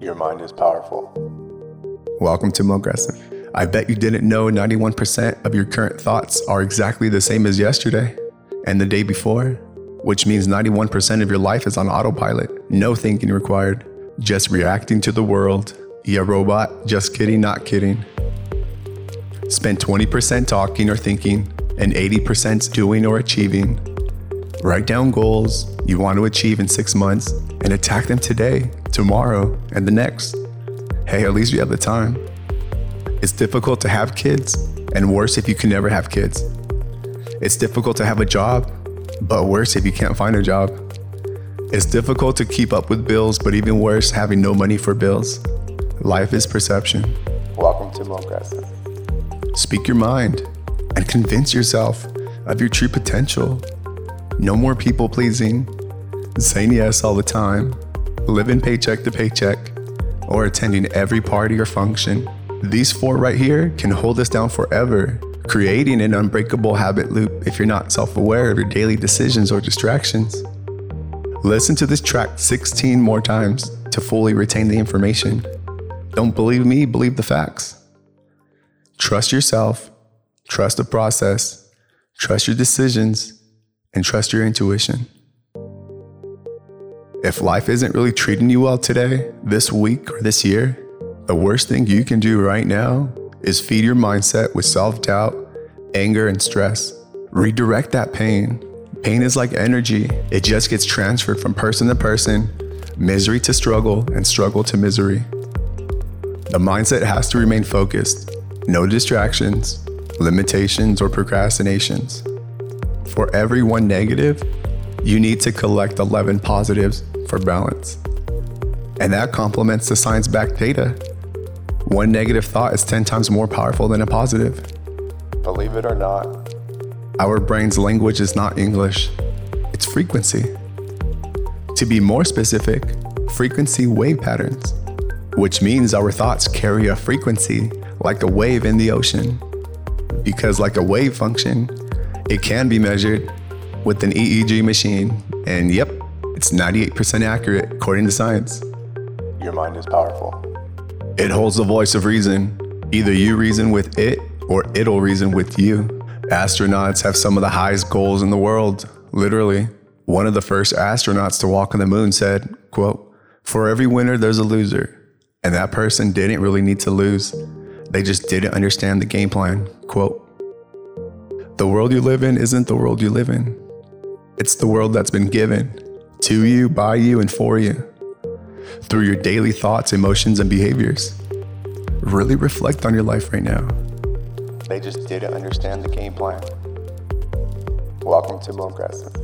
Your mind is powerful. Welcome to Mogressive. I bet you didn't know 91% of your current thoughts are exactly the same as yesterday and the day before, which means 91% of your life is on autopilot. No thinking required, just reacting to the world. Yeah, robot, just kidding, not kidding. Spend 20% talking or thinking and 80% doing or achieving. Write down goals you want to achieve in six months and attack them today, tomorrow, and the next. Hey, at least you have the time. It's difficult to have kids, and worse if you can never have kids. It's difficult to have a job, but worse if you can't find a job. It's difficult to keep up with bills, but even worse, having no money for bills. Life is perception. Welcome to Mogressive. Speak your mind and convince yourself of your true potential. No more people pleasing, saying yes all the time, living paycheck to paycheck, or attending every party or function. These four right here can hold us down forever, creating an unbreakable habit loop if you're not self aware of your daily decisions or distractions. Listen to this track 16 more times to fully retain the information. Don't believe me, believe the facts. Trust yourself, trust the process, trust your decisions, and trust your intuition. If life isn't really treating you well today, this week, or this year, the worst thing you can do right now is feed your mindset with self doubt, anger, and stress. Redirect that pain. Pain is like energy, it just gets transferred from person to person, misery to struggle, and struggle to misery. The mindset has to remain focused, no distractions, limitations, or procrastinations. For every one negative, you need to collect 11 positives for balance. And that complements the science backed data. One negative thought is 10 times more powerful than a positive. Believe it or not, Our brain's language is not English, it's frequency. To be more specific, frequency wave patterns, which means our thoughts carry a frequency like a wave in the ocean. Because, like a wave function, it can be measured with an EEG machine, and yep, it's 98% accurate according to science. your mind is powerful. It holds the voice of reason. Either you reason with it or it'll reason with you. Astronauts have some of the highest goals in the world, literally. One of the first astronauts to walk on the moon said, quote, "For every winner there's a loser." And that person didn't really need to lose. They just didn't understand the game plan. Quote, "The world you live in isn't the world you live in. It's the world that's been given to you, by you, and for you through your daily thoughts, emotions, and behaviors. Really reflect on your life right now. They just didn't understand the game plan. Welcome to Mogressive.